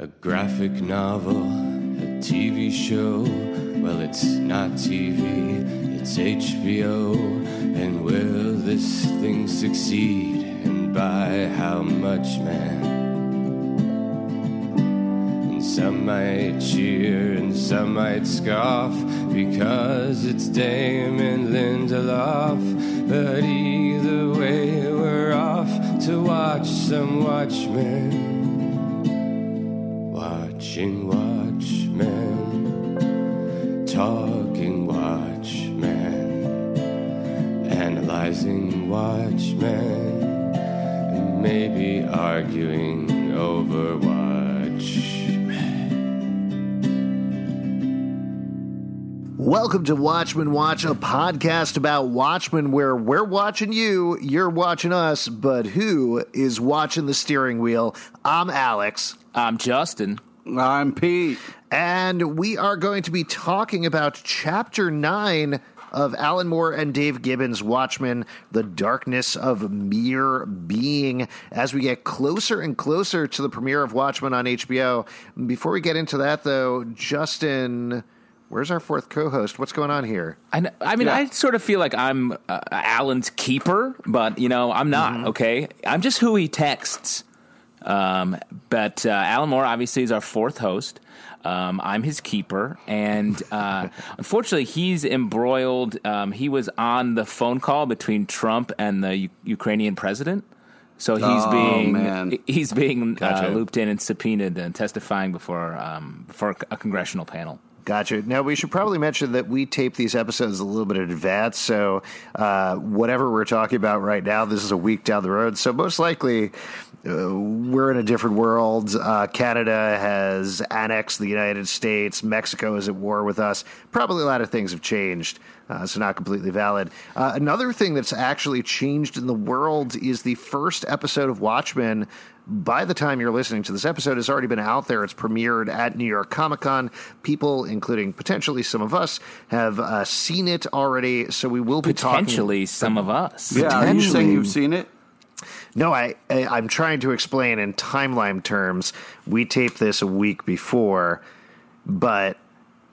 A graphic novel, a TV show. Well, it's not TV, it's HBO. And will this thing succeed? And by how much, man? And some might cheer and some might scoff because it's Damon Lindelof. But either way, we're off to watch some Watchmen. Watching Watchmen, talking Watchmen, analyzing Watchmen, and maybe arguing over Watchmen. Welcome to Watchmen Watch, a podcast about Watchmen where we're watching you, you're watching us, but who is watching the steering wheel? I'm Alex. I'm Justin. I'm Pete. And we are going to be talking about Chapter 9 of Alan Moore and Dave Gibbons' Watchmen, The Darkness of Mere Being, as we get closer and closer to the premiere of Watchmen on HBO. Before we get into that, though, Justin. Where's our fourth co-host? What's going on here? I, I mean, yeah. I sort of feel like I'm uh, Alan's keeper, but you know, I'm not. Mm-hmm. Okay, I'm just who he texts. Um, but uh, Alan Moore obviously is our fourth host. Um, I'm his keeper, and uh, unfortunately, he's embroiled. Um, he was on the phone call between Trump and the U- Ukrainian president. So he's oh, being man. he's being gotcha. uh, looped in and subpoenaed and testifying before um, before a congressional panel. Gotcha. Now, we should probably mention that we tape these episodes a little bit in advance. So, uh, whatever we're talking about right now, this is a week down the road. So, most likely, uh, we're in a different world. Uh, Canada has annexed the United States. Mexico is at war with us. Probably a lot of things have changed. Uh, so not completely valid. Uh, another thing that's actually changed in the world is the first episode of Watchmen. By the time you're listening to this episode, has already been out there. It's premiered at New York Comic Con. People, including potentially some of us, have uh, seen it already. So we will be potentially talking. Potentially some of us. Yeah, are you saying you've seen it? No, I, I am trying to explain in timeline terms. We taped this a week before, but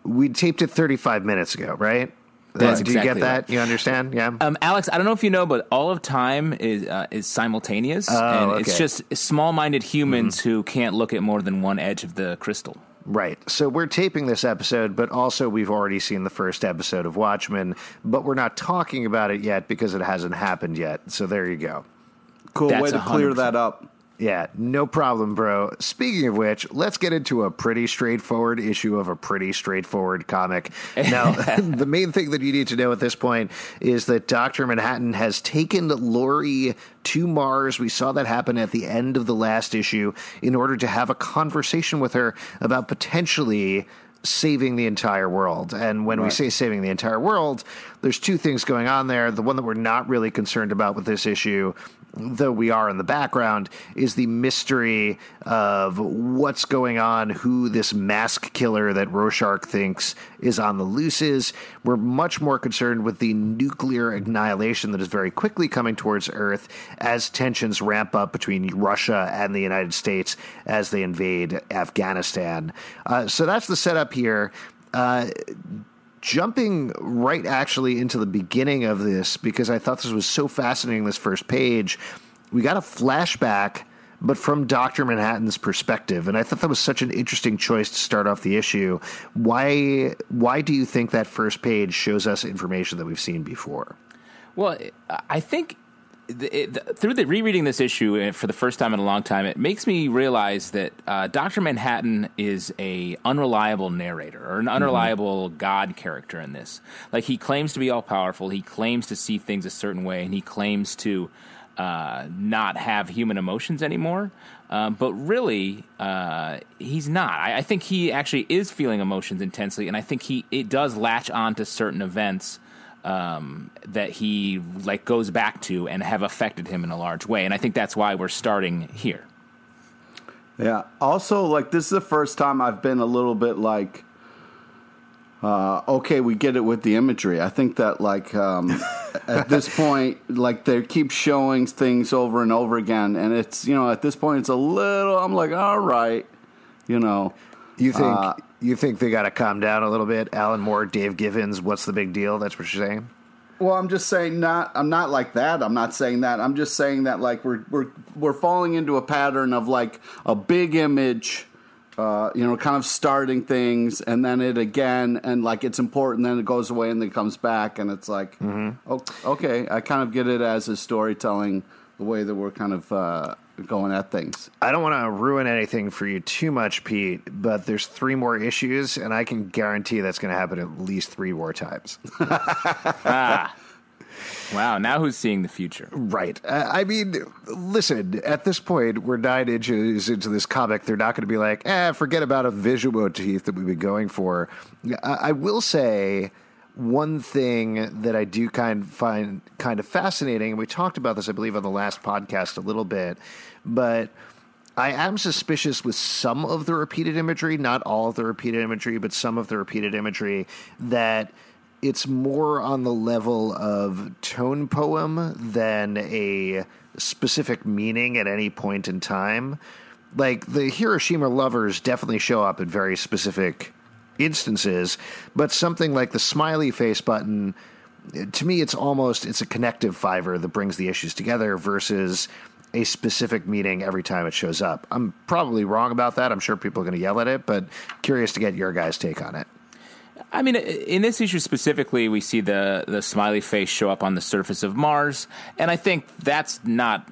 we taped it 35 minutes ago, right? That's uh, do exactly you get that? Right. You understand? Yeah. Um, Alex, I don't know if you know, but all of time is uh, is simultaneous, oh, and okay. it's just small-minded humans mm-hmm. who can't look at more than one edge of the crystal. Right. So we're taping this episode, but also we've already seen the first episode of Watchmen, but we're not talking about it yet because it hasn't happened yet. So there you go. Cool That's way to 100%. clear that up. Yeah, no problem, bro. Speaking of which, let's get into a pretty straightforward issue of a pretty straightforward comic. Now, the main thing that you need to know at this point is that Dr. Manhattan has taken Laurie to Mars. We saw that happen at the end of the last issue in order to have a conversation with her about potentially saving the entire world. And when right. we say saving the entire world, there's two things going on there. The one that we're not really concerned about with this issue though we are in the background, is the mystery of what's going on, who this mask killer that Rorschach thinks is on the loose is. We're much more concerned with the nuclear annihilation that is very quickly coming towards Earth as tensions ramp up between Russia and the United States as they invade Afghanistan. Uh, so that's the setup here. Uh, jumping right actually into the beginning of this because I thought this was so fascinating. This first page, we got a flashback, but from Doctor Manhattan's perspective, and I thought that was such an interesting choice to start off the issue. Why? Why do you think that first page shows us information that we've seen before? Well, I think it, through the rereading this issue uh, for the first time in a long time, it makes me realize that uh, Doctor Manhattan is a unreliable narrator or an unreliable mm-hmm. God character in this. Like he claims to be all powerful, he claims to see things a certain way, and he claims to uh, not have human emotions anymore. Um, but really, uh, he's not. I, I, think he actually is feeling emotions intensely, and I think he it does latch on to certain events um, that he like goes back to and have affected him in a large way. And I think that's why we're starting here. Yeah. Also, like this is the first time I've been a little bit like, uh, okay, we get it with the imagery. I think that like um, at this point, like they keep showing things over and over again, and it's you know at this point it's a little. I'm like, all right, you know. You think uh, you think they got to calm down a little bit? Alan Moore, Dave Gibbons, what's the big deal? That's what you're saying. Well, I'm just saying not. I'm not like that. I'm not saying that. I'm just saying that like we're we're we're falling into a pattern of like a big image, uh, you know, kind of starting things and then it again and like it's important. Then it goes away and then comes back and it's like, mm-hmm. okay, I kind of get it as a storytelling the way that we're kind of uh, going at things. I don't want to ruin anything for you too much, Pete, but there's three more issues, and I can guarantee that's going to happen at least three more times. ah. Wow, now who's seeing the future? Right. Uh, I mean, listen, at this point, we're nine inches into this comic. They're not going to be like, eh, forget about a visual motif that we've been going for. I, I will say one thing that I do kind of find kind of fascinating, and we talked about this, I believe, on the last podcast a little bit, but I am suspicious with some of the repeated imagery, not all of the repeated imagery, but some of the repeated imagery, that it's more on the level of tone poem than a specific meaning at any point in time. Like the Hiroshima lovers definitely show up at very specific instances, but something like the smiley face button to me it's almost it's a connective fiber that brings the issues together versus a specific meaning every time it shows up. I'm probably wrong about that. I'm sure people are going to yell at it, but curious to get your guys' take on it. I mean, in this issue specifically, we see the the smiley face show up on the surface of Mars, and I think that's not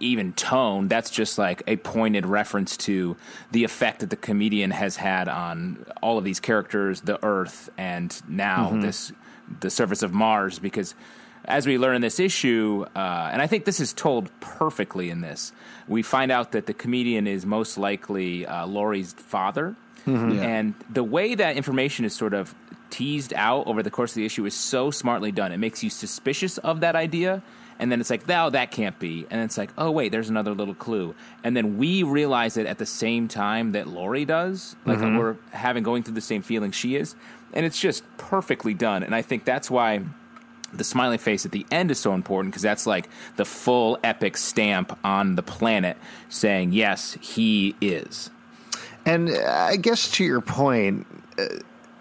even tone. That's just like a pointed reference to the effect that the comedian has had on all of these characters, the Earth, and now mm-hmm. this the surface of Mars. Because as we learn in this issue, uh, and I think this is told perfectly in this, we find out that the comedian is most likely uh, Laurie's father. Mm-hmm. Yeah. And the way that information is sort of teased out over the course of the issue is so smartly done. It makes you suspicious of that idea and then it's like, no, that can't be. And it's like, oh wait, there's another little clue. And then we realize it at the same time that Laurie does. Like mm-hmm. we're having going through the same feeling she is, and it's just perfectly done. And I think that's why the smiley face at the end is so important because that's like the full epic stamp on the planet saying, yes, he is. And I guess to your point, uh,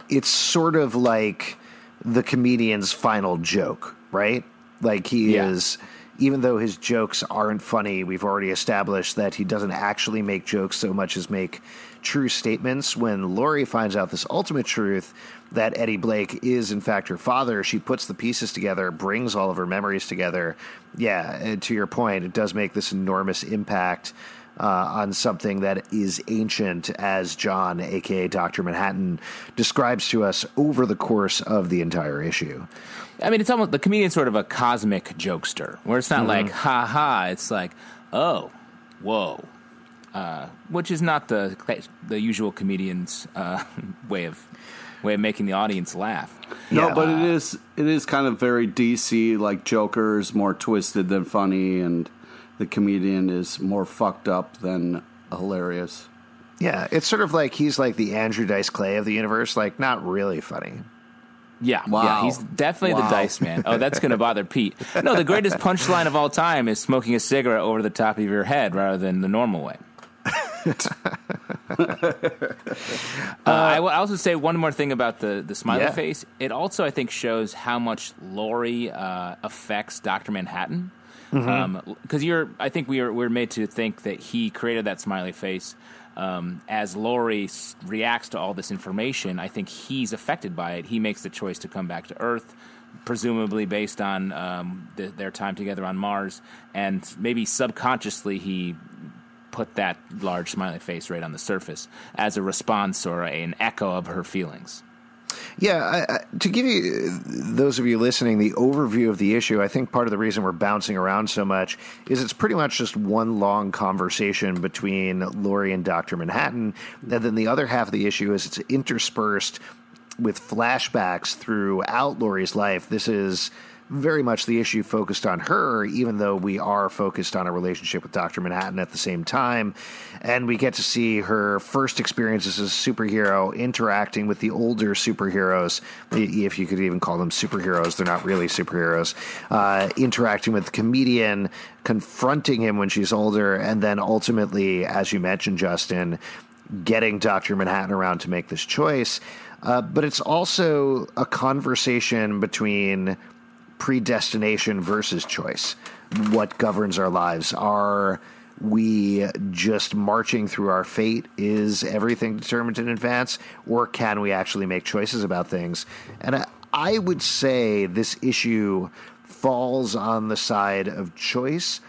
it's sort of like the comedian's final joke, right? Like he yeah. is even though his jokes aren't funny, we've already established that he doesn't actually make jokes so much as make true statements. When Laurie finds out this ultimate truth that Eddie Blake is, in fact, her father, she puts the pieces together, brings all of her memories together. Yeah, to your point, it does make this enormous impact. Uh, on something that is ancient, as Jon, aka Dr. Manhattan, describes to us over the course of the entire issue. I mean, it's almost the comedian's sort of a cosmic jokester, where it's not mm-hmm. like ha ha. It's like oh, whoa, uh, which is not the the usual comedian's uh, way of way of making the audience laugh. No, yeah. but it is it is kind of very DC. Like Joker's more twisted than funny, and the comedian is more fucked up than hilarious. Yeah, it's sort of like he's like the Andrew Dice Clay of the universe, like not really funny. Yeah, wow. yeah, he's definitely wow. the dice man. Oh, that's going to bother Pete. No, the greatest punchline of all time is smoking a cigarette over the top of your head rather than the normal way. uh, I will also say one more thing about the the smiley yeah. face. It also, I think, shows how much Laurie uh, affects Doctor Manhattan. Because mm-hmm. um, you're, I think we are we're made to think that he created that smiley face um, as Laurie reacts to all this information, I think he's affected by it. He makes the choice to come back to Earth, presumably based on um, the, their time together on Mars, and maybe subconsciously he put that large smiley face right on the surface as a response or an echo of her feelings. Yeah, I, I, to give you those of you listening the overview of the issue, I think part of the reason we're bouncing around so much is it's pretty much just one long conversation between Laurie and Doctor Manhattan, and then the other half of the issue is it's interspersed with flashbacks throughout Laurie's life. This is very much the issue focused on her, even though we are focused on a relationship with Dr. Manhattan at the same time. And we get to see her first experiences as a superhero interacting with the older superheroes, if you could even call them superheroes. They're not really superheroes. Uh, interacting with the comedian, confronting him when she's older, and then ultimately, as you mentioned, Justin, getting Dr. Manhattan around to make this choice. Uh, but it's also a conversation between predestination versus choice. What governs our lives? Are we just marching through our fate? Is everything determined in advance? Or can we actually make choices about things? And I, I would say this issue falls on the side of choice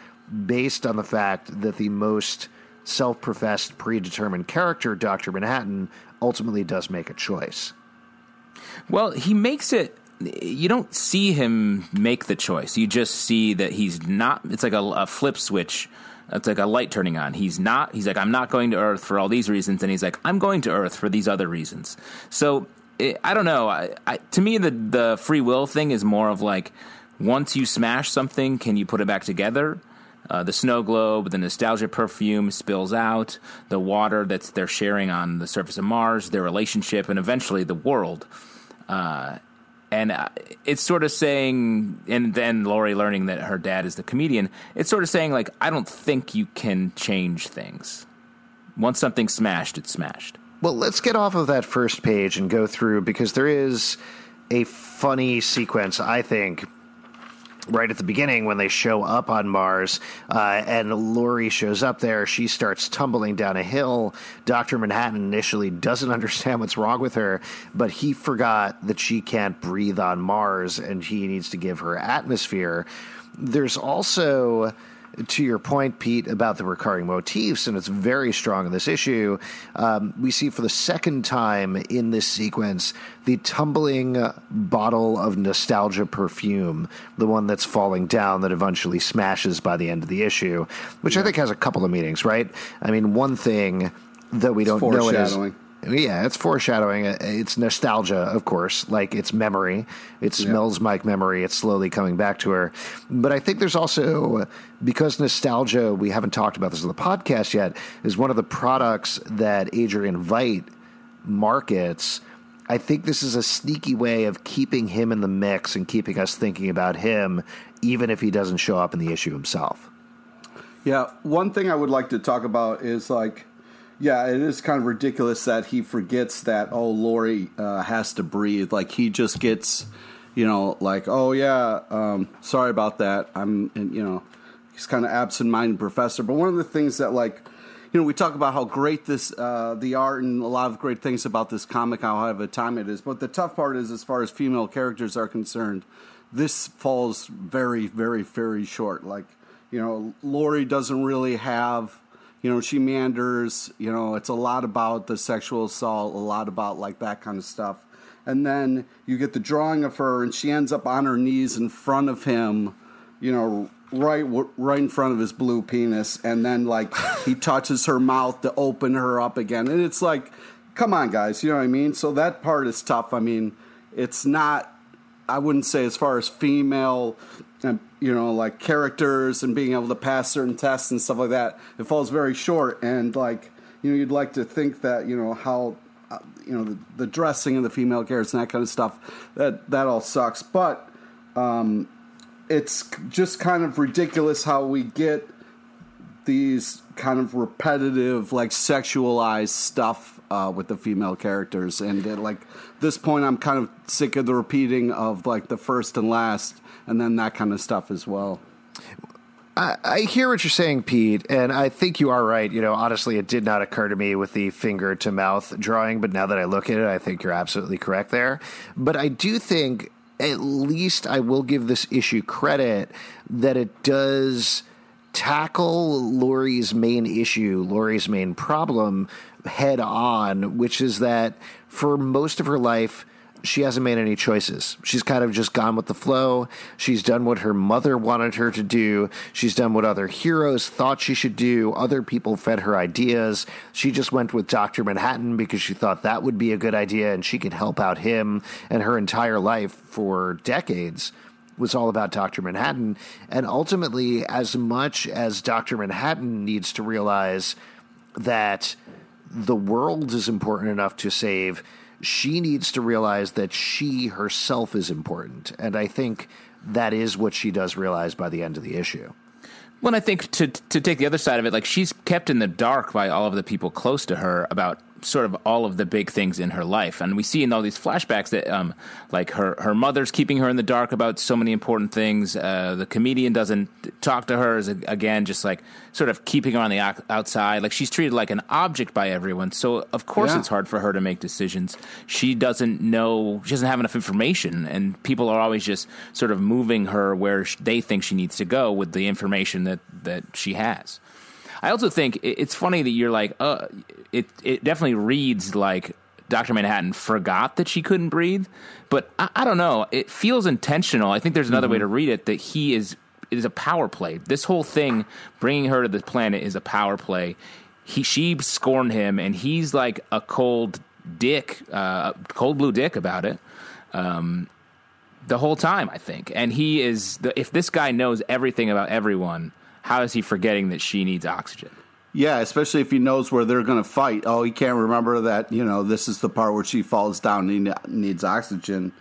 based on the fact that the most self professed predetermined character, Dr. Manhattan, ultimately does make a choice. Well, he makes it you don't see him make the choice. You just see that he's not. It's like a, a, flip switch. It's like a light turning on. He's not. He's like, I'm not going to Earth for all these reasons, and he's like, I'm going to Earth for these other reasons. So it, I don't know. I, I, to me, the the free will thing is more of like, once you smash something, can you put it back together? Uh, the snow globe, the nostalgia perfume spills out, the water that's they're sharing on the surface of Mars, their relationship, and eventually the world. Uh, and uh, it's sort of saying, and then Laurie learning that her dad is the comedian. It's sort of saying like, I don't think you can change things. Once something's smashed, it's smashed. Well, let's get off of that first page and go through because there is a funny sequence, I think, right at the beginning when they show up on Mars uh, and Laurie shows up there. She starts tumbling down a hill. Dr. Manhattan initially doesn't understand what's wrong with her, but he forgot that she can't breathe on Mars and he needs to give her atmosphere. There's also to your point, Pete, about the recurring motifs, and it's very strong in this issue, um, we see for the second time in this sequence the tumbling bottle of nostalgia perfume, the one that's falling down that eventually smashes by the end of the issue, which yeah. I think has a couple of meanings, right? I mean, one thing that we don't know is yeah, it's foreshadowing. Uh, it's nostalgia, of course. Like it's memory. It smells like memory. It's slowly coming back to her. But I think there's also because nostalgia. We haven't talked about this on the podcast yet. Is one of the products that Adrian Veidt markets. I think this is a sneaky way of keeping him in the mix and keeping us thinking about him, even if he doesn't show up in the issue himself. Yeah, one thing I would like to talk about is like yeah, it is kind of ridiculous that he forgets that oh Laurie uh, has to breathe. Like he just gets, you know, like oh yeah, um, sorry about that. I'm, and, you know, he's kind of absent-minded professor. But one of the things that like, you know, we talk about how great this uh, the art and a lot of great things about this comic, how high of a time it is. But the tough part is, as far as female characters are concerned, this falls very, very, very short. Like, you know, Laurie doesn't really have you know, she meanders. You know, it's a lot about the sexual assault, a lot about like that kind of stuff. And then you get the drawing of her, and she ends up on her knees in front of him. You know, right, right in front of his blue penis, and then like he touches her mouth to open her up again, and it's like, come on, guys, you know what I mean? So that part is tough. I mean, it's not. I wouldn't say as far as female and you know like characters and being able to pass certain tests and stuff like that it falls very short. And like you know you'd like to think that you know how uh, you know the, the, dressing of the female characters and that kind of stuff that that all sucks. But um, it's just kind of ridiculous how we get these kind of repetitive like sexualized stuff uh, with the female characters. And at like this point i'm kind of sick of the repeating of like the first and last and then that kind of stuff as well. I, hear what you're saying, Pete, and I think you are right. You know, honestly, it did not occur to me with the finger to mouth drawing, but now that I look at it, I think you're absolutely correct there. But I do think, at least, I will give this issue credit that it does tackle Laurie's main issue, Laurie's main problem head on, which is that for most of her life, she hasn't made any choices. She's kind of just gone with the flow. She's done what her mother wanted her to do. She's done what other heroes thought she should do. Other people fed her ideas. She just went with Dr. Manhattan because she thought that would be a good idea and she could help out him. And her entire life for decades was all about Dr. Manhattan. And ultimately, as much as Dr. Manhattan needs to realize that the world is important enough to save, she needs to realize that she herself is important. And I think that is what she does realize by the end of the issue. Well, I think to to take the other side of it, like she's kept in the dark by all of the people close to her about sort of all of the big things in her life. And we see in all these flashbacks that, um, like her, her mother's keeping her in the dark about so many important things. Uh, the comedian doesn't talk to her as again, just like sort of keeping her on the outside. Like she's treated like an object by everyone. So of course yeah. it's hard for her to make decisions. She doesn't know, she doesn't have enough information and people are always just sort of moving her where they think she needs to go with the information that, that she has. I also think it's funny that you're like, uh, it it definitely reads like Dr. Manhattan forgot that she couldn't breathe, but I, I don't know. It feels intentional. I think there's another mm-hmm. way to read it that he is it is a power play. This whole thing, bringing her to the planet, is a power play. He she scorned him, and he's like a cold dick, uh, cold blue dick about it. Um, the whole time, I think, and he is. The, if this guy knows everything about everyone, how is he forgetting that she needs oxygen? Yeah, especially if he knows where they're going to fight. Oh, he can't remember that, you know, this is the part where she falls down and he needs oxygen.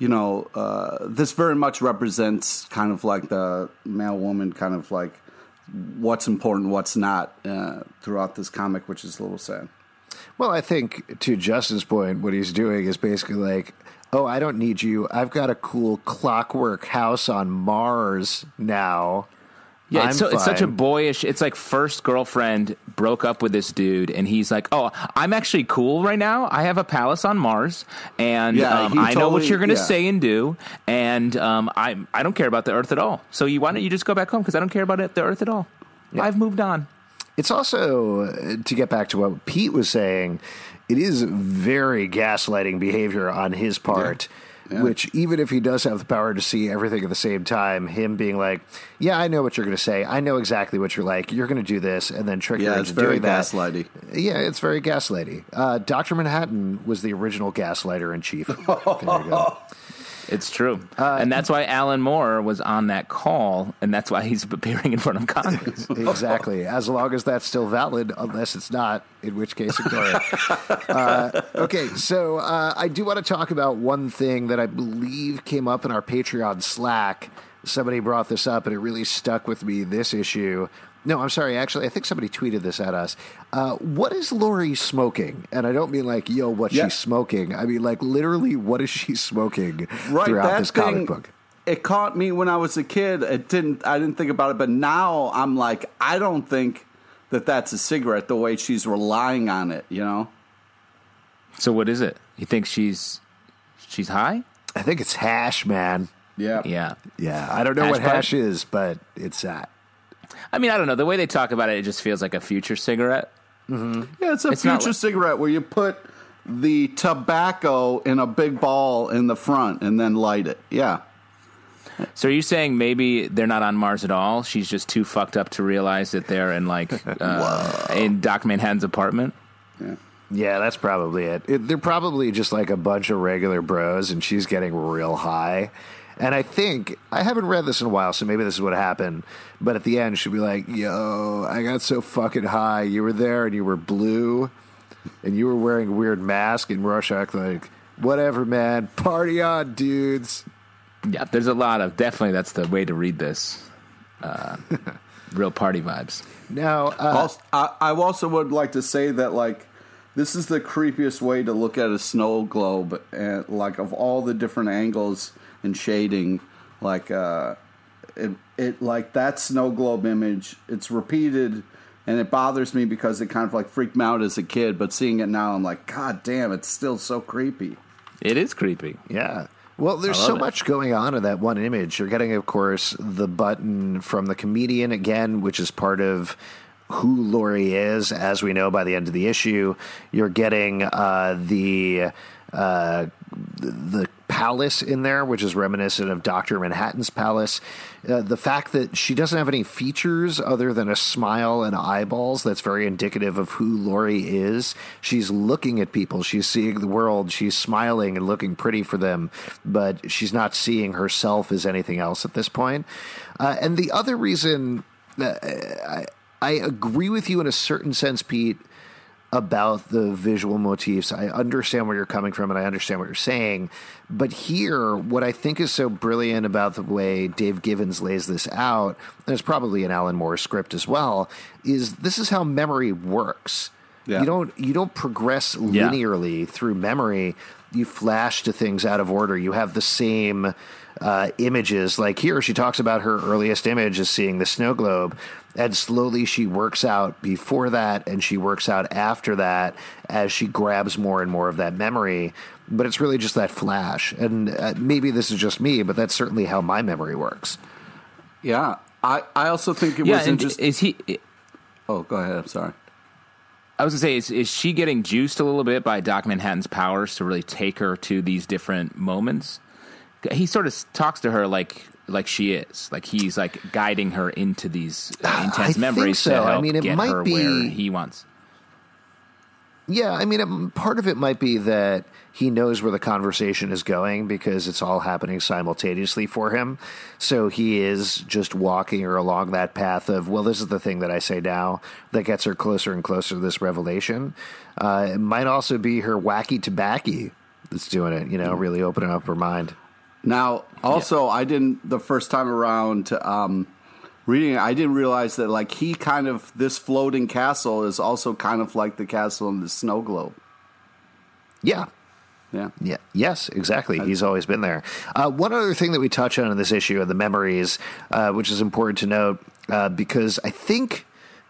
You know, uh, this very much represents kind of like the male woman, kind of like what's important, what's not uh, throughout this comic, which is a little sad. Well, I think to Justin's point, what he's doing is basically like, oh, I don't need you. I've got a cool clockwork house on Mars now. Yeah, it's, so, it's, such a boyish. It's like first girlfriend broke up with this dude, and he's like, "Oh, I'm actually cool right now. I have a palace on Mars, and yeah, um, I totally, know what you're going to yeah. say and do, and um, I I don't care about the Earth at all. So you why don't you just go back home? Because I don't care about it, the Earth at all. Yeah. I've moved on. It's also uh, to get back to what Pete was saying. It is very gaslighting behavior on his part. Yeah yeah. Which, even if he does have the power to see everything at the same time, him being like, "Yeah, I know what you're going to say. I know exactly what you're like. You're going to do this," and then trick yeah, her into doing that. gaslighty. Yeah, it's very gaslighty. Uh, Doctor Manhattan was the original gaslighter in chief. there you go. It's true, uh, and that's why Alan Moore was on that call, and that's why he's appearing in front of Congress. exactly. As long as that's still valid, unless it's not, in which case ignore it. Uh, okay, so uh, I do want to talk about one thing that I believe came up in our Patreon Slack. Somebody brought this up, and it really stuck with me. This issue no, I'm sorry. Actually, I think somebody tweeted this at us. Uh, what is Laurie smoking? And I don't mean like, yo, what yeah. she's smoking. I mean like literally, what is she smoking right, throughout this thing, comic book? It caught me when I was a kid. It didn't. I didn't think about it, but now I'm like, I don't think that that's a cigarette. The way she's relying on it, you know. So what is it? You think she's she's high? I think it's hash, man. Yeah, yeah, yeah. I don't know hash what hash is, but it's that. I mean, I don't know. The way they talk about it, it just feels like a future cigarette. Mm-hmm. Yeah, it's a it's future like- cigarette where you put the tobacco in a big ball in the front and then light it. Yeah. So are you saying maybe they're not on Mars at all? She's just too fucked up to realize that they're in like uh, in Doc Manhattan's apartment. Yeah. Yeah, that's probably it. it. They're probably just like a bunch of regular bros, and she's getting real high, and I think I haven't read this in a while, so maybe this is what happened. But at the end, she'd be like, "Yo, I got so fucking high. You were there, and you were blue, and you were wearing a weird mask." And Rorschach like, "Whatever, man. Party on, dudes." Yeah, there's a lot of definitely. That's the way to read this. Uh, real party vibes. Now, uh, also, I, I also would like to say that like this is the creepiest way to look at a snow globe, and like of all the different angles and shading, like uh, it, it like that snow globe image. It's repeated, and it bothers me because it kind of like freaked me out as a kid. But seeing it now, I'm like, God damn, it's still so creepy. It is creepy. Yeah. Well, there's so it. much going on in that one image. You're getting, of course, the button from the comedian again, which is part of who Laurie is, as we know by the end of the issue. You're getting uh, the uh, the palace in there, which is reminiscent of Doctor Manhattan's palace. Uh, the fact that she doesn't have any features other than a smile and eyeballs that's very indicative of who Laurie is. She's looking at people, she's seeing the world, she's smiling and looking pretty for them, but she's not seeing herself as anything else at this point. Uh, and the other reason I, I agree with you in a certain sense, Pete about the visual motifs. I understand where you're coming from and I understand what you're saying. But here, what I think is so brilliant about the way Dave Gibbons lays this out, and it's probably an Alan Moore script as well, is this is how memory works. Yeah. You don't you don't progress linearly yeah. through memory. You flash to things out of order. You have the same uh, images. Like here, she talks about her earliest image is seeing the snow globe, and slowly she works out before that, and she works out after that as she grabs more and more of that memory. But it's really just that flash, and uh, maybe this is just me, but that's certainly how my memory works. Yeah, I I also think it yeah, was just is he. Oh, go ahead. I'm sorry. I was gonna say, is, is she getting juiced a little bit by Doc Manhattan's powers to really take her to these different moments? he sort of talks to her like like she is like he's like guiding her into these uh, intense I memories so. to help I mean, it get might her be, where he wants. Yeah, I mean, it, part of it might be that he knows where the conversation is going because it's all happening simultaneously for him. So he is just walking her along that path of, well, this is the thing that I say now that gets her closer and closer to this revelation. Uh, it might also be her wacky tobacco that's doing it, you know, really opening up her mind. Now, also, yeah. I didn't the first time around um, reading it. I didn't realize that like he kind of this floating castle is also kind of like the castle in the snow globe. Yeah. Yeah. Yeah. Yes, exactly. He's always been there. Uh, one other thing that we touch on in this issue of the memories, uh, which is important to note, uh, because I think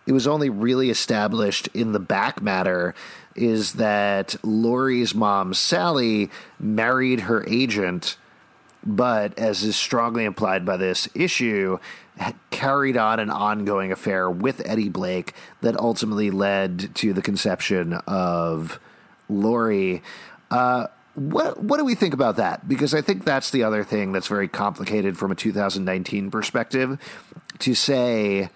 it was only really established in the back matter, is that Laurie's mom, Sally, married her agent but as is strongly implied by this issue, carried on an ongoing affair with Eddie Blake that ultimately led to the conception of Laurie. Uh, what what do we think about that? Because I think that's the other thing that's very complicated from a 2019 perspective. To say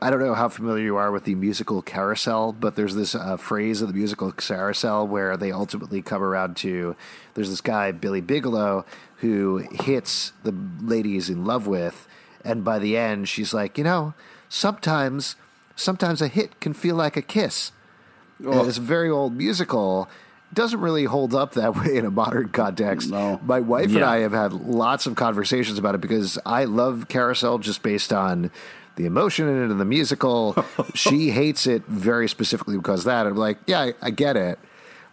I don't know how familiar you are with the musical carousel, but there's this uh, phrase of the musical carousel where they ultimately come around to there's this guy, Billy Bigelow, who hits the lady he's in love with. And by the end, she's like, you know, sometimes, sometimes a hit can feel like a kiss. Oh. It's a very old musical doesn't really hold up that way in a modern context. No. My wife yeah. and I have had lots of conversations about it because I love Carousel just based on the emotion in it and the musical. she hates it very specifically because that. I'm like, yeah, I, I get it.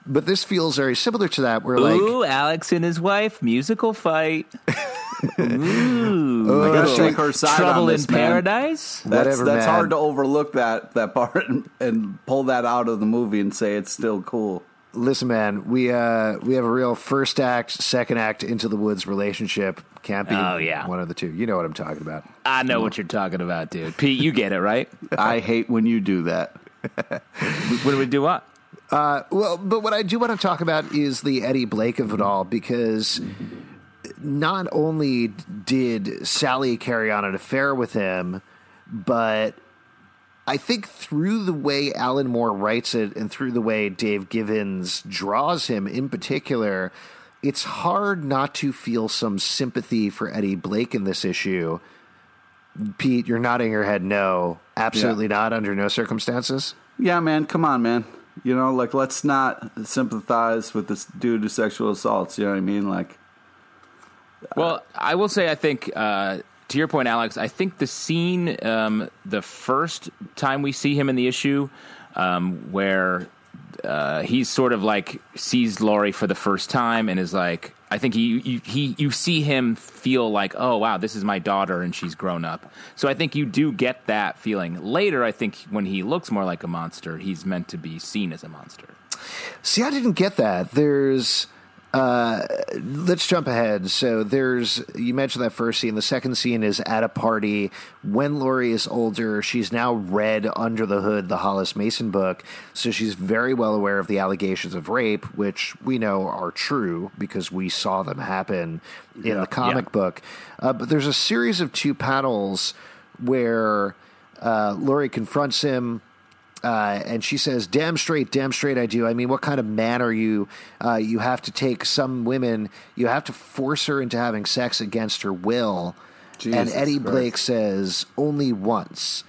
But this feels very similar to that. Where like, ooh, Alex and his wife, musical fight. ooh, I gotta take her side Trouble on this, in man. Paradise. That's Whatever, that's man. hard to overlook that that part and, and pull that out of the movie and say it's still cool. Listen, man, we uh, we have a real first act, second act into the woods relationship. Can't be oh, yeah. one of the two. You know what I'm talking about. I know what you're talking about, dude. Pete, you get it, right? I hate when you do that. what do we do? What? Uh, well, but what I do want to talk about is the Eddie Blake of it all because not only did Sally carry on an affair with him, but I think through the way Alan Moore writes it and through the way Dave Gibbons draws him in particular, it's hard not to feel some sympathy for Eddie Blake in this issue. Pete, you're nodding your head no. Absolutely yeah. not under no circumstances. Yeah, man, come on, man. You know, like let's not sympathize with this dude who sexual assaults, you know what I mean? Like Well, I will say I think uh to your point, Alex, I think the scene, um, the first time we see him in the issue, um, where uh, he's sort of like sees Laurie for the first time and is like, I think he, you, he, you see him feel like, oh wow, this is my daughter and she's grown up. So I think you do get that feeling. Later, I think when he looks more like a monster, he's meant to be seen as a monster. See, I didn't get that. There's let's jump ahead. So there's you mentioned that first scene. The second scene is at a party when Laurie is older. She's now read under the hood the Hollis Mason book, so she's very well aware of the allegations of rape, which we know are true because we saw them happen in the comic Yeah. book. Uh, but there's a series of two panels where uh, Laurie confronts him. Uh, and she says, "Damn straight, damn straight, I do. I mean, what kind of man are you? Uh, you have to take some women, you have to force her into having sex against her will." and Eddie Christ. Blake says, "Only once."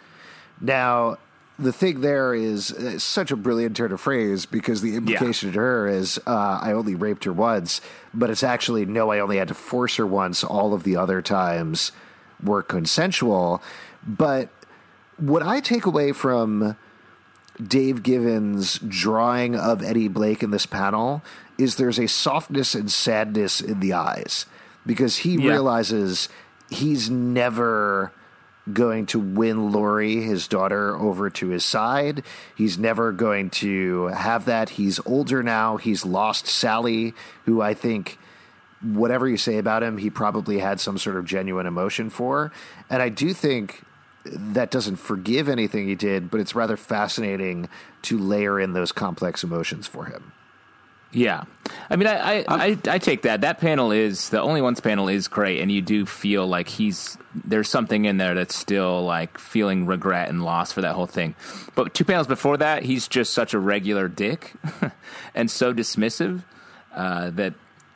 Now, the thing there is uh, such a brilliant turn of phrase because the implication to her is, uh, "I only raped her once," but it's actually no, I only had to force her once. All of the other times were consensual. But what I take away from Dave Gibbons' drawing of Eddie Blake in this panel is there's a softness and sadness in the eyes because he Yeah. realizes he's never going to win Laurie, his daughter, over to his side. He's never going to have that. He's older now. He's lost Sally, who I think whatever you say about him, he probably had some sort of genuine emotion for. And I do think that doesn't forgive anything he did, but it's rather fascinating to layer in those complex emotions for him. Yeah, I mean, I, I, I, I take that. That panel is the only one's panel is great, and you do feel like he's there's something in there that's still like feeling regret and loss for that whole thing. But two panels before that, he's just such a regular dick and so dismissive uh, that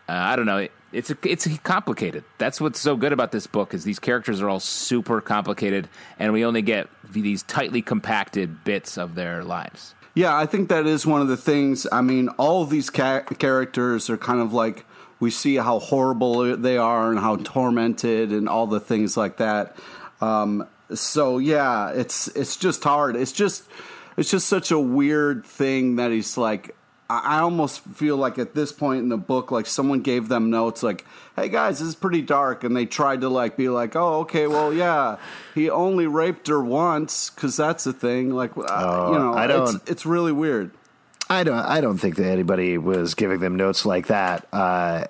uh, I don't know. It, it's a, it's complicated. That's what's so good about this book is these characters are all super complicated, and we only get these tightly compacted bits of their lives. Yeah, I think that is one of the things. I mean, all of these ca- characters are kind of like we see how horrible they are and how tormented and all the things like that. Um, so yeah, it's it's just hard. It's just it's just such a weird thing that he's like. I I almost feel like at this point in the book, like someone gave them notes, like, "Hey guys, this is pretty dark," and they tried to like be like, "Oh, okay, well, yeah, he only raped her once because that's the thing." Like, uh, you know, I don't- It's, it's really weird. I don't. I don't think that anybody was giving them notes like that. Uh,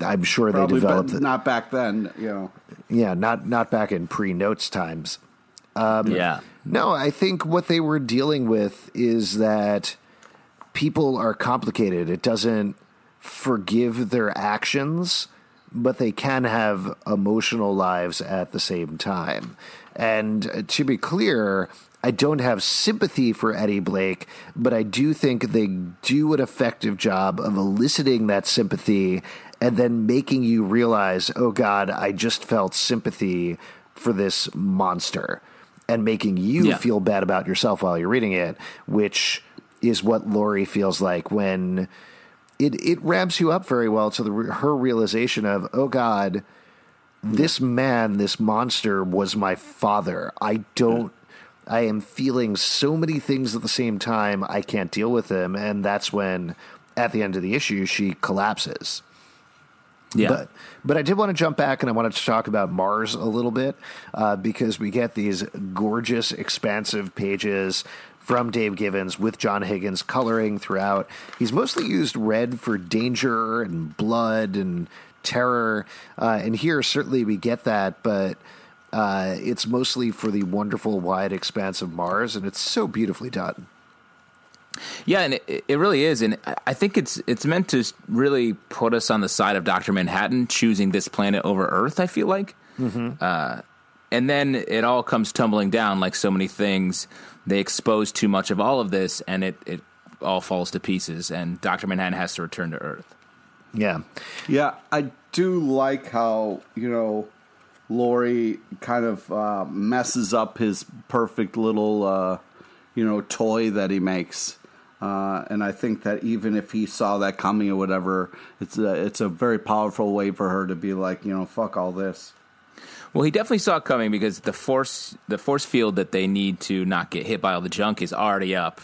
I'm sure Probably they developed. but it. not back then, you know. Yeah, not not back in pre-notes times. yeah. No, I think what they were dealing with is that people are complicated. It doesn't forgive their actions, but they can have emotional lives at the same time. And to be clear, I don't have sympathy for Eddie Blake, but I do think they do an effective job of eliciting that sympathy and then making you realize, oh God, I just felt sympathy for this monster and making you Yeah. feel bad about yourself while you're reading it, which is what Laurie feels like when it it ramps you up very well to the her realization of oh god this man this monster was my father. I don't i am feeling so many things at the same time. I can't deal with them and that's when at the end of the issue she collapses. Yeah. but but I did want to jump back and I wanted to talk about Mars a little bit uh, because we get these gorgeous, expansive pages from Dave Gibbons with John Higgins coloring throughout. He's mostly used red for danger and blood and terror, uh, and here certainly we get that, but. Uh, it's mostly for the wonderful wide expanse of Mars, and it's so beautifully done. Yeah, and it, it really is, and I- think it's it's meant to really put us on the side of Doctor Manhattan choosing this planet over Earth. I feel like, uh, and then it all comes tumbling down like so many things. They expose too much of all of this, and it it all falls to pieces. And Doctor Manhattan has to return to Earth. Yeah. Yeah, I do like how, you know, Laurie kind of uh, messes up his perfect little, uh, you know, toy that he makes. Uh, and I think that even if he saw that coming or whatever, it's a, it's a very powerful way for her to be like, you know, fuck all this. Well, he definitely saw it coming because the force the force field that they need to not get hit by all the junk is already up,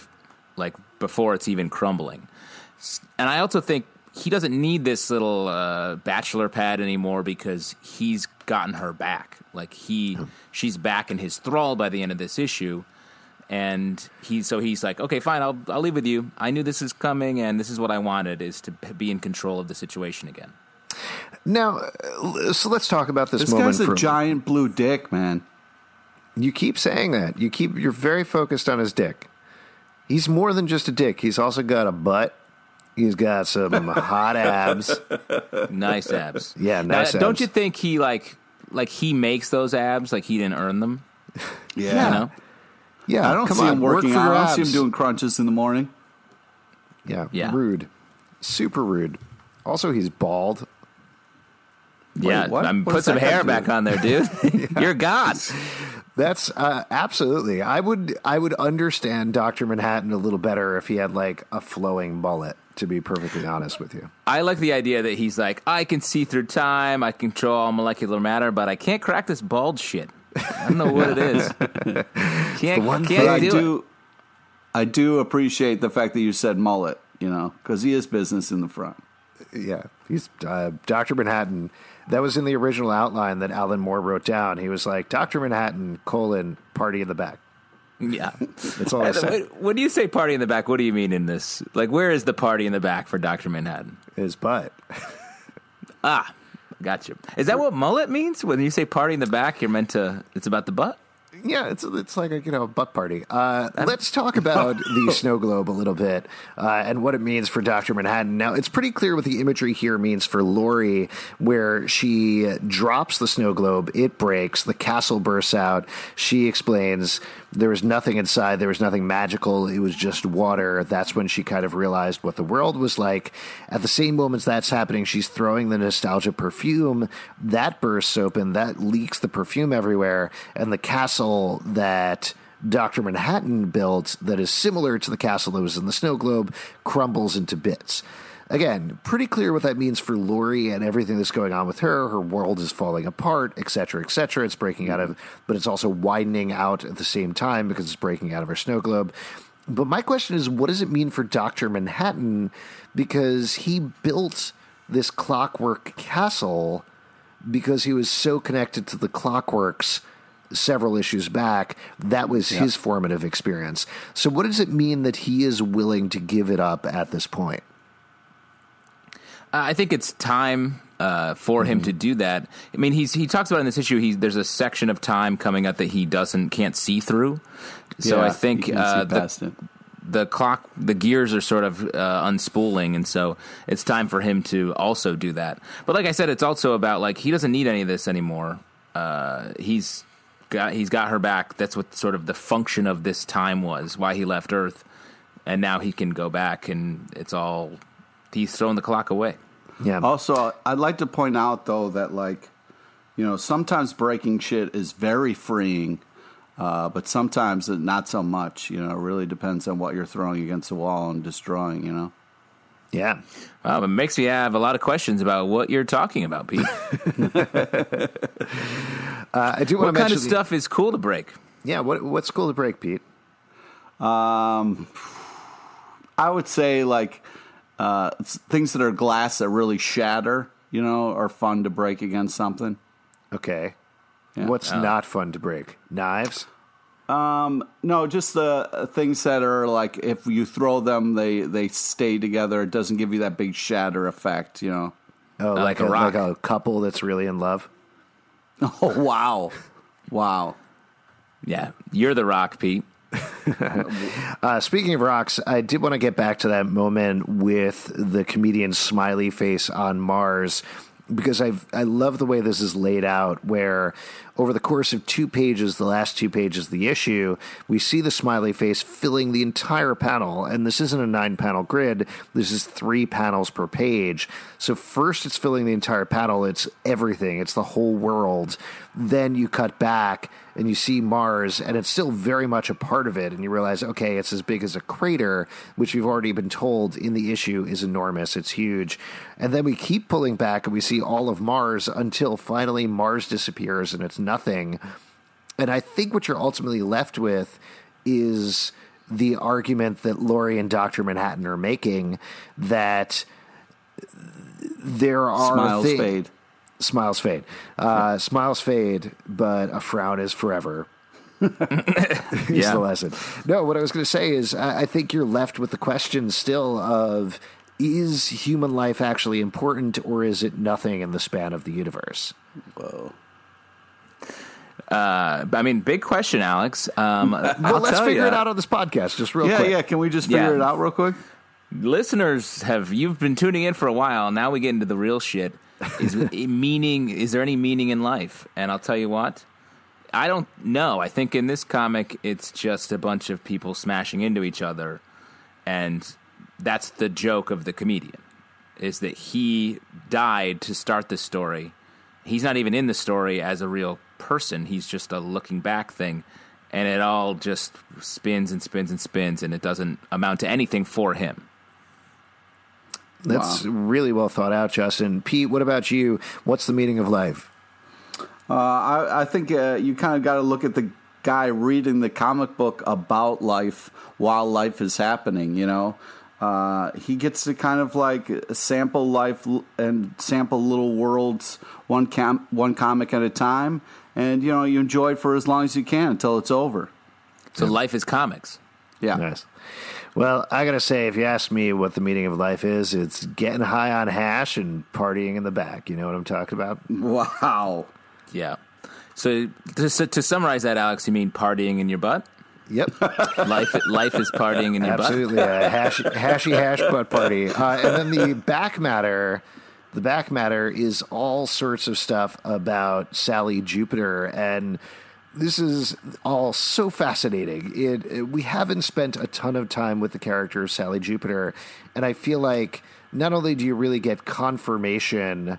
like before it's even crumbling. And I also think he doesn't need this little uh, bachelor pad anymore because he's gotten her back. Like he, she's back in his thrall by the end of this issue, and he so he's like, okay, fine, I'll I'll leave with you. I knew this is coming, and this is what I wanted is to be in control of the situation again. Now, uh, so let's talk about this, This moment. This guy's a from- giant blue dick, man. You keep saying that. You keep. You're very focused on his dick. He's more than just a dick. He's also got a butt. He's got some hot abs. Nice abs. Yeah, Now, abs. Don't you think he like like he makes those abs like he didn't earn them? Yeah. You know? Yeah, I don't come see on, him work working for out. I don't see him doing crunches in the morning. Yeah, Yeah. rude, super rude. Also, he's bald. Yeah, what? I mean, What put some hair back on there, dude. You're God. That's uh, absolutely. I would. I would understand Doctor Manhattan a little better if he had like a flowing mullet. To be perfectly honest with you. I like the idea that he's like, I can see through time, I control all molecular matter, but I can't crack this bald shit. I don't know what it is. Can't, one can't thing I do, do, I do appreciate the fact that you said mullet. You know, because he is business in the front. Yeah, he's uh, Doctor Manhattan. That was in the original outline that Alan Moore wrote down. He was like Doctor Manhattan colon party in the back. Yeah. That's all I said. When you say party in the back, what do you mean in this? Like, where is the party in the back for Dr. Manhattan? His butt. Ah, gotcha. Is that what mullet means? When you say party in the back, you're meant to, it's about the butt? Yeah, it's it's like a you know a butt party. Uh, let's talk about the snow globe a little bit uh, and what it means for Doctor Manhattan. Now, it's pretty clear what the imagery here means for Laurie, where she drops the snow globe, it breaks, the castle bursts out. She explains there was nothing inside, there was nothing magical, it was just water. That's when she kind of realized what the world was like. At the same moments that's happening, she's throwing the nostalgia perfume that bursts open, that leaks the perfume everywhere, and the castle that Dr. Manhattan built, that is similar to the castle that was in the snow globe, crumbles into bits. Again, pretty clear what that means for Laurie and everything that's going on with her. Her world is falling apart, etc., etc. It's breaking out of, but it's also widening out at the same time because it's breaking out of her snow globe. But my question is, what does it mean for Dr. Manhattan? Because he built this clockwork castle because he was so connected to the clockworks several issues back. That was his formative experience. So, what does it mean that he is willing to give it up at this point? Uh, I think it's time uh, for him to do that. I mean, he's he talks about in this issue. He there's a section of time coming up that he doesn't can't see through. So Yeah, I think you can see uh, the, the clock, the gears are sort of uh, unspooling, and so it's time for him to also do that. But like I said, it's also about like he doesn't need any of this anymore. Uh, he's got he's got her back. That's what sort of the function of this time was. Why he left Earth, and now he can go back, and it's all he's throwing the clock away. Yeah. Also, I'd like to point out though that like, you know, sometimes breaking shit is very freeing, uh, but sometimes it- not so much. You know, it really depends on what you're throwing against the wall and destroying. You know. Yeah. Wow, it makes me have a lot of questions about what you're talking about, Pete. Uh, I do want what to kind mention of stuff is cool to break? Yeah. What what's cool to break, Pete? Um, I would say like uh, things that are glass that really shatter. You know, are fun to break against something. Okay. Yeah. What's not fun to break? Knives. Um, no, just the uh, things that are like if you throw them, they they stay together. It doesn't give you that big shatter effect. You know. Oh, like like, a a, like a couple that's really in love. Oh wow, wow. Yeah, you're the rock, Pete. Uh, speaking of rocks, I did want to get back to that moment with the comedian smiley face on Mars because I I love the way this is laid out. Where over the course of two pages, the last two pages of the issue, we see the smiley face filling the entire panel, and this isn't a nine panel grid. This is three panels per page. So first, it's filling the entire panel. It's everything. It's the whole world. Then you cut back and you see Mars, and it's still very much a part of it. And you realize, okay, it's as big as a crater, which we've already been told in the issue is enormous. It's huge. And then we keep pulling back, and we see all of Mars until finally Mars disappears and it's nothing. And I think what you're ultimately left with is the argument that Laurie and Dr. Manhattan are making that there are Smiles thi- fade. Smiles fade. Uh, smiles fade, but a frown is forever. is Yeah. the lesson. No, what I was going to say is I, I think you're left with the question still of is human life actually important or is it nothing in the span of the universe? I mean, big question, Alex. Um, Well, I'll let's figure ya. it out on this podcast just real yeah, quick. yeah. Can we just figure Yeah. it out real quick? listeners have you've been tuning in for a while now we get into the real shit is meaning is there any meaning in life and i'll tell you what i don't know i think in this comic it's just a bunch of people smashing into each other and that's the joke of the comedian is that he died to start this story he's not even in the story as a real person he's just a looking back thing and it all just spins and spins and spins and it doesn't amount to anything for him That's really well thought out, Justin. Pete, what about you? What's the meaning of life? Uh, I, I think uh, you kind of got to look at the guy reading the comic book about life while life is happening. You know, uh, he gets to kind of like sample life and sample little worlds one cam- one comic at a time, and you know you enjoy it for as long as you can until it's over. So life is comics. Yeah. Nice. Well, I gotta say, if you ask me what the meaning of life is, it's getting high on hash and partying in the back. You know what I'm talking about? Wow. Yeah. So to, so to summarize that, Alex, you mean partying in your butt? Yep, Life, life is partying in your butt. absolutely. A hash, hashy hash butt party. Uh, and then the back matter, the back matter is all sorts of stuff about Sally Jupiter and. This is all so fascinating. It, it- we haven't spent a ton of time with the character of Sally Jupiter, and I feel like not only do you really get confirmation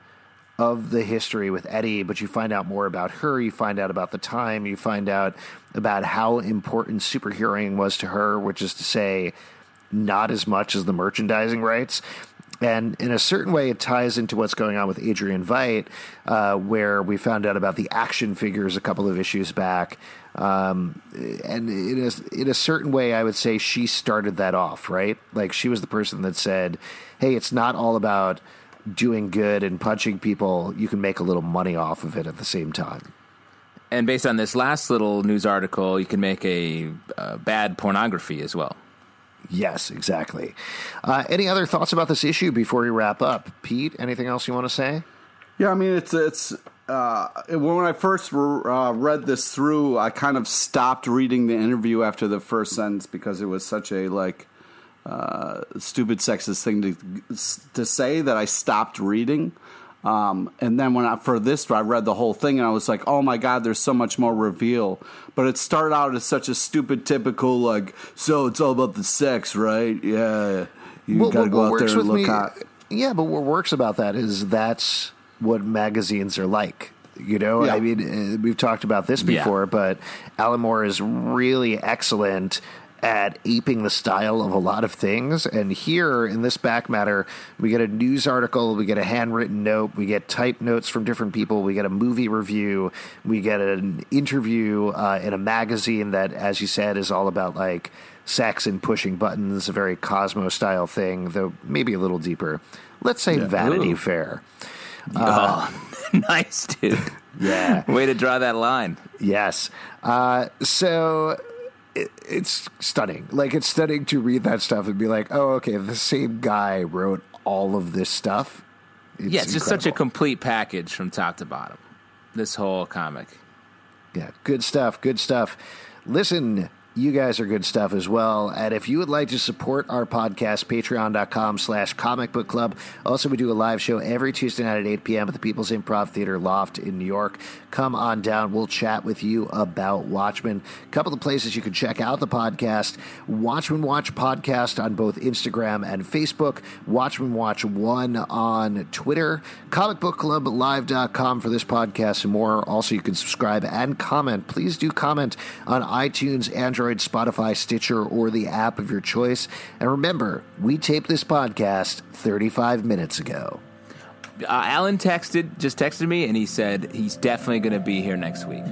of the history with Eddie, but you find out more about her. You find out about the time. You find out about how important superheroing was to her, which is to say, not as much as the merchandising rights. And in a certain way, it ties into what's going on with Adrian Veidt, uh, where we found out about the action figures a couple of issues back. Um, and in a, in a certain way, I would say she started that off, right? Like she was the person that said, hey, it's not all about doing good and punching people. You can make a little money off of it at the same time. And based on this last little news article, you can make a bad pornography as well. Yes, exactly. Uh, any other thoughts about this issue before we wrap up? Pete, anything else you want to say? Yeah, I mean it's it's uh, when I first uh, read this through, I kind of stopped reading the interview after the first sentence because it was such a like uh, stupid sexist thing to to say that I stopped reading. Um, and then when I for this, I read the whole thing and I was like, "Oh my god, there's so much more reveal." But it started out as such a stupid, typical like, "So it's all about the sex, right?" Yeah, you gotta go out there and look hot. Yeah, but what works about that is that's what magazines are like. You know, Yeah. I mean, uh, we've talked about this Yeah. before, but Alan Moore is really excellent at aping the style of a lot of things. And here in this back matter, we get a news article, we get a handwritten note, we get typed notes from different people, we get a movie review, we get an interview uh, in a magazine that, as you said, is all about like sex and pushing buttons, a very Cosmo style thing, though maybe a little deeper. Let's say Vanity Ooh. Fair. oh, nice, dude. Yeah. Way to draw that line. Yes. Uh, so it, it's stunning. Like, it's stunning to read that stuff and be like, oh, okay, the same guy wrote all of this stuff. yeah, it's just such a complete package from top to bottom. This whole comic. Yeah, good stuff. Good stuff. Listen, you guys are good stuff as well. And if you would like to support our podcast, patreon.com slash comic book club. Also, we do a live show every Tuesday night at 8 p.m. at the People's Improv Theater Loft in New York. Come on down. We'll chat with you about Watchmen. A couple of places you can check out the podcast. Watchmen Watch Podcast on both Instagram and Facebook. Watchmen Watch 1 on Twitter. comic book club Comicbookclublive.com for this podcast and more. Also, you can subscribe and comment. Please do comment on iTunes, Android, Spotify, Stitcher, or the app of your choice. And remember, we taped this podcast 35 minutes ago. Uh, Alan texted, just texted me, and he said he's definitely going to be here next week.